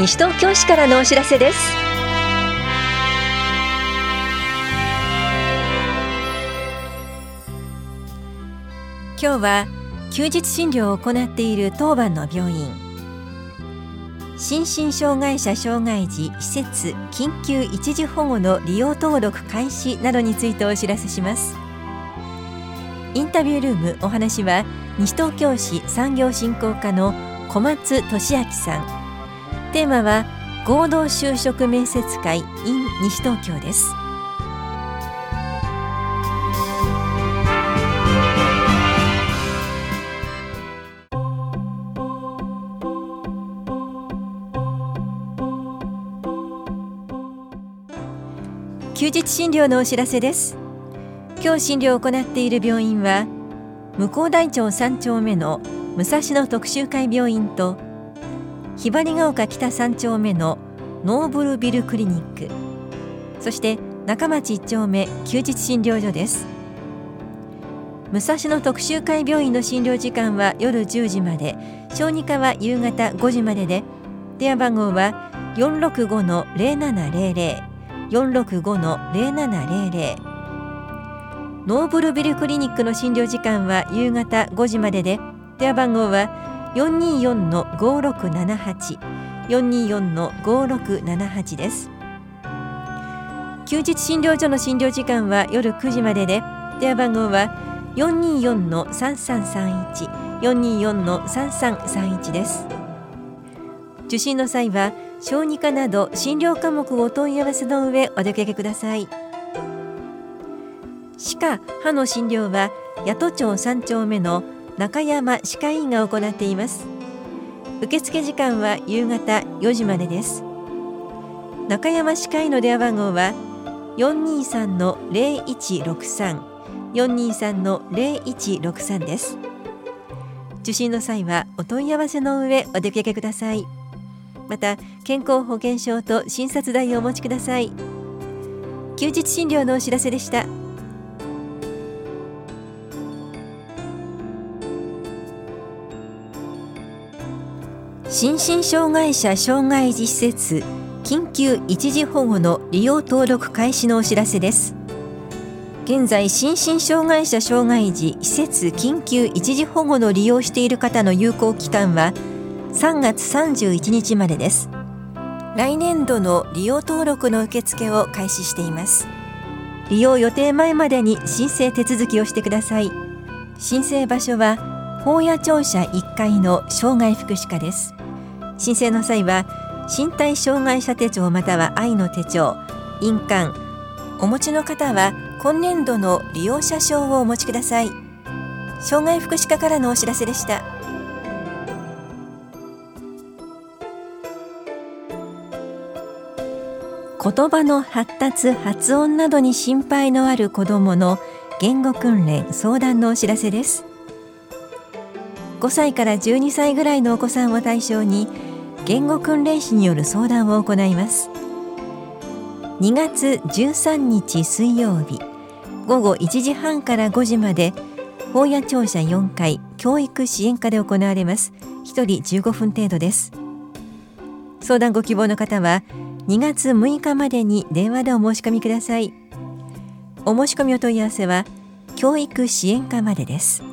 西東京市からのお知らせです。今日は休日診療を行っている当番の病院。心身障害者障害児施設緊急一時保護の利用登録開始などについてお知らせします。インタビュールームお話は西東京市産業振興課の小松俊明さん。テーマは合同就職面接会 in 西東京です。休日診療のお知らせです。今日診療を行っている病院は向こう大町3丁目の武蔵野特集会病院とひばりが丘北3丁目のノーブルビルクリニック。そして中町1丁目休日診療所です。武蔵野特集会病院の診療時間は夜10時まで。小児科は夕方5時までで。電話番号は465-0700 465-0700ノーブルビルクリニックの診療時間は夕方5時までで。電話番号は424-5678 424-5678です。休日診療所の診療時間は夜9時までで。電話番号は424-3331 424-3331です。受診の際は小児科など診療科目をお問い合わせの上お出かけください。歯科・歯の診療は八戸町3丁目の中山歯科医院が行っています。受付時間は夕方4時までです。中山歯科医の電話番号は423-0163 423-0163です。受診の際はお問い合わせの上お出かけください。また健康保険証と診察代をお持ちください。休日診療のお知らせでした。心身障害者障害児施設緊急一時保護の利用登録開始のお知らせです。現在心身障害者障害児施設緊急一時保護の利用している方の有効期間は3月31日までです。来年度の利用登録の受付を開始しています。利用予定前までに申請手続きをしてください。申請場所は法屋庁舎1階の障害福祉課です。申請の際は身体障害者手帳または愛の手帳印鑑お持ちの方は今年度の利用者証をお持ちください。障害福祉課からのお知らせでした。言葉の発達発音などに心配のある子どもの言語訓練相談のお知らせです。5歳から12歳ぐらいのお子さんを対象に言語訓練士による相談を行います。2月13日水曜日午後1時半から5時まで法屋庁舎4階教育支援課で行われます。1人15分程度です。相談ご希望の方は2月6日までに電話でお申し込みください。お申し込みお問い合わせは教育支援課までです。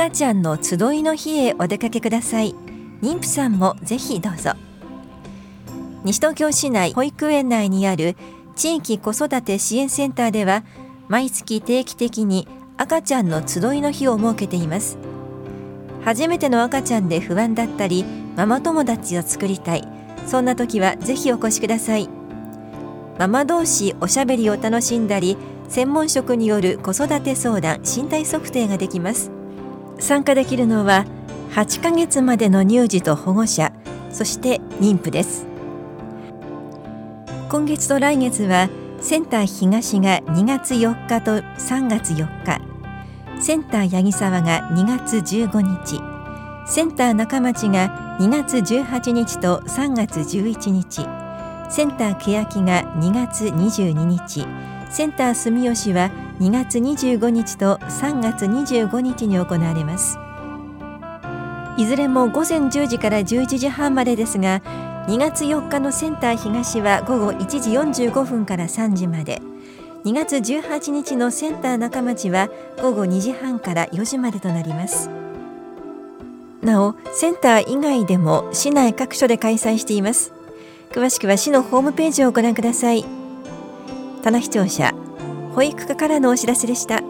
赤ちゃんの集いの日へお出かけください。妊婦さんもぜひどうぞ。西東京市内保育園内にある地域子育て支援センターでは毎月定期的に赤ちゃんの集いの日を設けています。初めての赤ちゃんで不安だったりママ友達を作りたい。そんな時はぜひお越しください。ママ同士おしゃべりを楽しんだり専門職による子育て相談身体測定ができます。参加できるのは8ヶ月までの乳児と保護者そして妊婦です。今月と来月はセンター東が2月4日と3月4日。センター八木沢が2月15日。センター中町が2月18日と3月11日。センター欅が2月22日。センター住吉は2月25日と3月25日に行われます。いずれも午前10時から11時半までですが2月4日のセンター東は午後1時45分から3時まで2月18日のセンター中町は午後2時半から4時までとなります。なおセンター以外でも市内各所で開催しています。詳しくは市のホームページをご覧ください。棚視聴者保育課からのお知らせでした。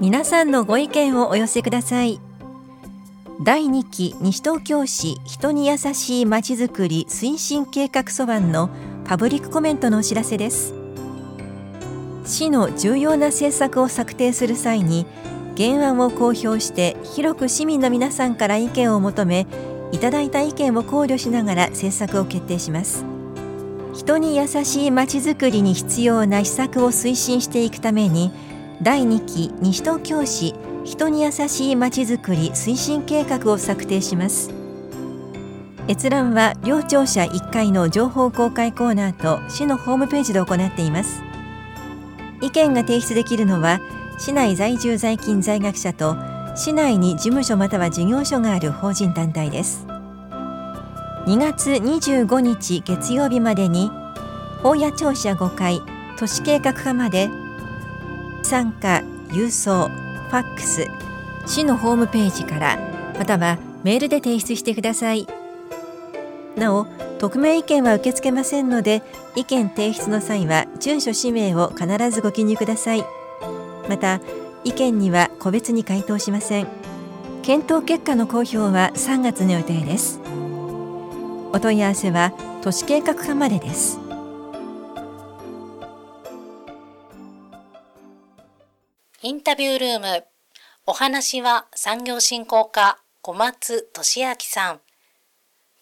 皆さんのご意見をお寄せください。第2期西東京市人に優しいまちづくり推進計画素案のパブリックコメントのお知らせです。市の重要な政策を策定する際に原案を公表して広く市民の皆さんから意見を求めいただいた意見を考慮しながら政策を決定します。人に優しいまちづくりに必要な施策を推進していくために第2期西東京市人に優しいまちづくり推進計画を策定します。閲覧は両庁舎1階の情報公開コーナーと市のホームページで行っています。意見が提出できるのは市内在住在勤在学者と市内に事務所または事業所がある法人団体です。2月25日月曜日までに法屋庁舎5階都市計画課まで参加郵送ファックス市のホームページからまたはメールで提出してください。なお匿名意見は受け付けませんので意見提出の際は住所氏名を必ずご記入ください。また意見には個別に回答しません。検討結果の公表は3月の予定です。お問い合わせは都市計画課までです。インタビュールーム。お話は産業振興課小松俊明さん。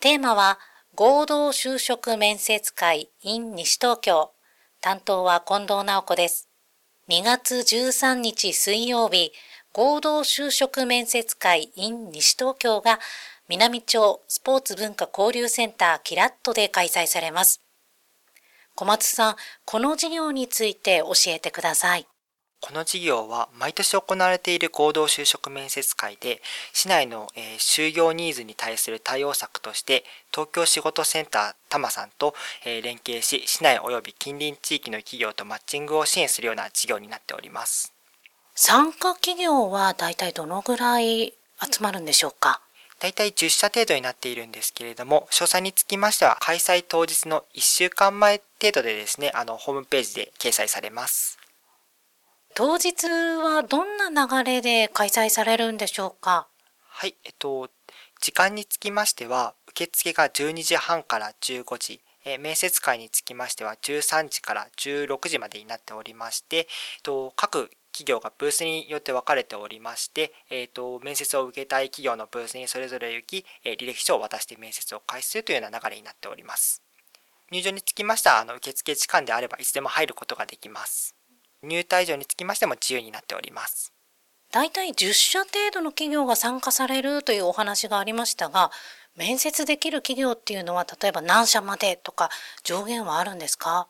テーマは合同就職面接会 in 西東京。担当は近藤直子です。2月13日水曜日、合同就職面接会 in 西東京が南町スポーツ文化交流センターキラットで開催されます。小松さん、この事業について教えてください。この事業は毎年行われている合同就職面接会で、市内の、え就業ニーズに対する対応策として、東京仕事センター多摩さんと、え連携し、市内及び近隣地域の企業とマッチングを支援するような事業になっております。参加企業はだいたいどのぐらい集まるんでしょうか？大体10社程度になっているんですけれども、詳細につきましては、開催当日の1週間前程度でですね、あの、ホームページで掲載されます。当日はどんな流れで開催されるんでしょうか？はい、えっと、時間につきましては、受付が12時半から15時、え面接会につきましては13時から16時までになっておりまして、えっと、各企業がブースによって分かれておりまして、えっと、面接を受けたい企業のブースにそれぞれ行き、え履歴書を渡して面接を開始するというような流れになっております。入場につきましては、あの受付時間であればいつでも入ることができます。入退場につきましても自由になっております。大体10社程度の企業が参加されるというお話がありましたが、面接できる企業っていうのは例えば何社までとか上限はあるんですか？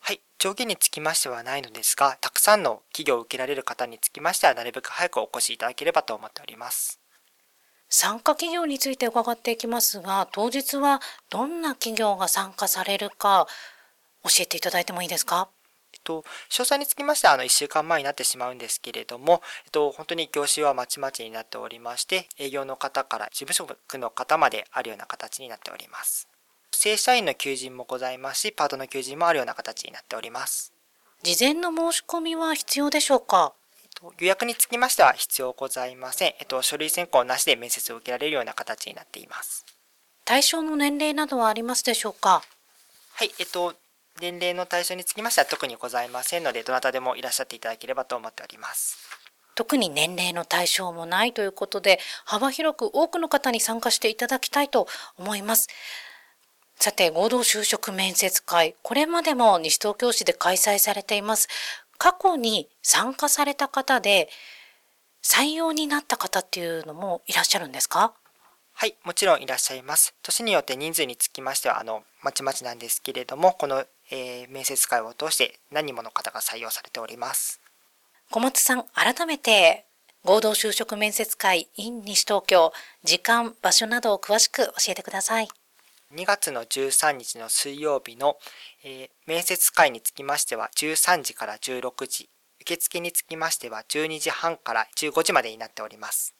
はい、上限につきましてはないのですが、たくさんの企業を受けられる方につきましてはなるべく早くお越しいただければと思っております。参加企業について伺っていきますが、当日はどんな企業が参加されるか教えていただいてもいいですか？と、詳細につきましては、あの、1週間前になってしまうんですけれども、えっと、本当に業種はまちまちになっておりまして、営業の方から事務職の方まであるような形になっております。正社員の求人もございますし、パートの求人もあるような形になっております。事前の申し込みは必要でしょうか？予約につきましては必要ございません。えっと、書類選考なしで面接を受けられるような形になっています。対象の年齢などはありますでしょうか？はい、えっと、年齢の対象につきましては特にございませんので、どなたでもいらっしゃっていただければと思っております。特に年齢の対象もないということで、幅広く多くの方に参加していただきたいと思います。さて、合同就職面接会、これまでも西東京市で開催されています。過去に参加された方で、採用になった方っていうのもいらっしゃるんですか？はい、もちろんいらっしゃいます。年によって人数につきましては、あの、まちまちなんですけれども、この、えー、面接会を通して何人もの方が採用されております。小松さん、改めて、合同就職面接会 in 西東京、時間、場所などを詳しく教えてください。2月の13日の水曜日の、えー、面接会につきましては13時から16時、受付につきましては12時半から15時までになっております。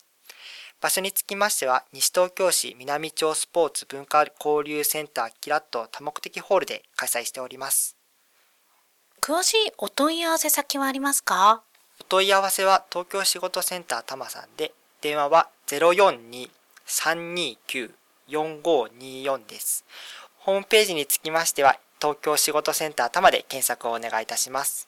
場所につきましては、西東京市南町スポーツ文化交流センターキラット多目的ホールで開催しております。詳しいお問い合わせ先はありますか？お問い合わせは東京仕事センター多摩さんで、電話は042-329-4524です。ホームページにつきましては、東京仕事センター多摩で検索をお願いいたします。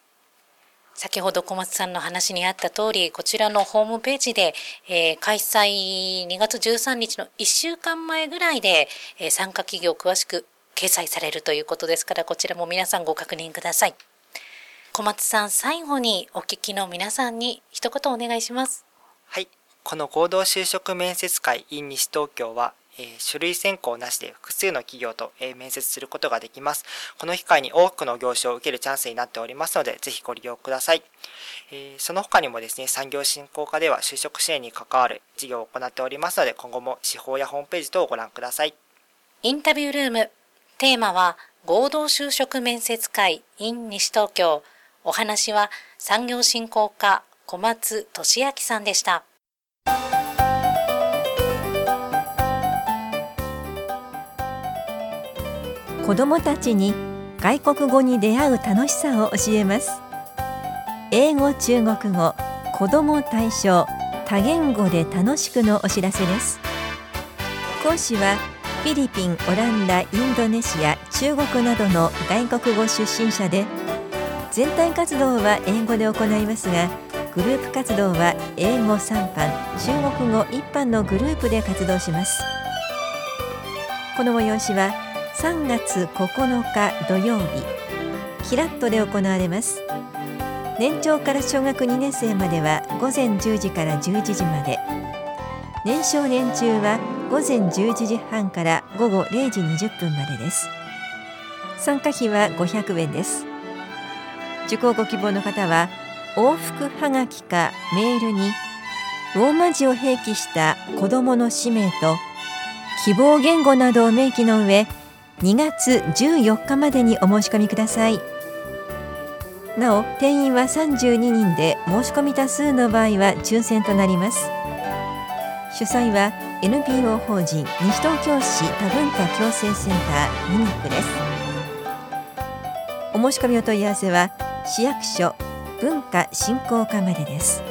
先ほど小松さんの話にあった通り、こちらのホームページで、えー、開催2月13日の1週間前ぐらいで、えー、参加企業詳しく掲載されるということですから、こちらも皆さんご確認ください。小松さん、最後にお聞きの皆さんに一言お願いします。はい。この合同就職面接会 in 西東京は、えー、書類選考なしで複数の企業と、えー、面接することができます。この機会に多くの業種を受けるチャンスになっておりますので、ぜひご利用ください。えー、その他にもですね、産業振興課では就職支援に関わる事業を行っておりますので、今後も司法やホームページ等をご覧ください。インタビュールーム。テーマは、合同就職面接会 in 西東京。お話は産業振興課小松俊明さんでした。子どもたちに外国語に出会う楽しさを教えます。英語中国語子ども対象多言語で楽しくのお知らせです。講師はフィリピン、オランダ、インドネシア、中国などの外国語出身者で全体活動は英語で行いますがグループ活動は英語3班中国語1班のグループで活動します。この催しは3月9日土曜日。キラットで行われます。年長から小学2年生までは午前10時から11時まで。年少年中は午前11時半から午後0時20分までです。参加費は500円です。受講ご希望の方は往復はがきかメールにローマ字を併記した子どもの氏名と希望言語などを明記の上2月14日までにお申し込みください。なお定員は32人で申し込み多数の場合は抽選となります。主催は NPO 法人西東京市多文化共生センターミニックです。お申し込みお問い合わせは市役所文化振興課までです。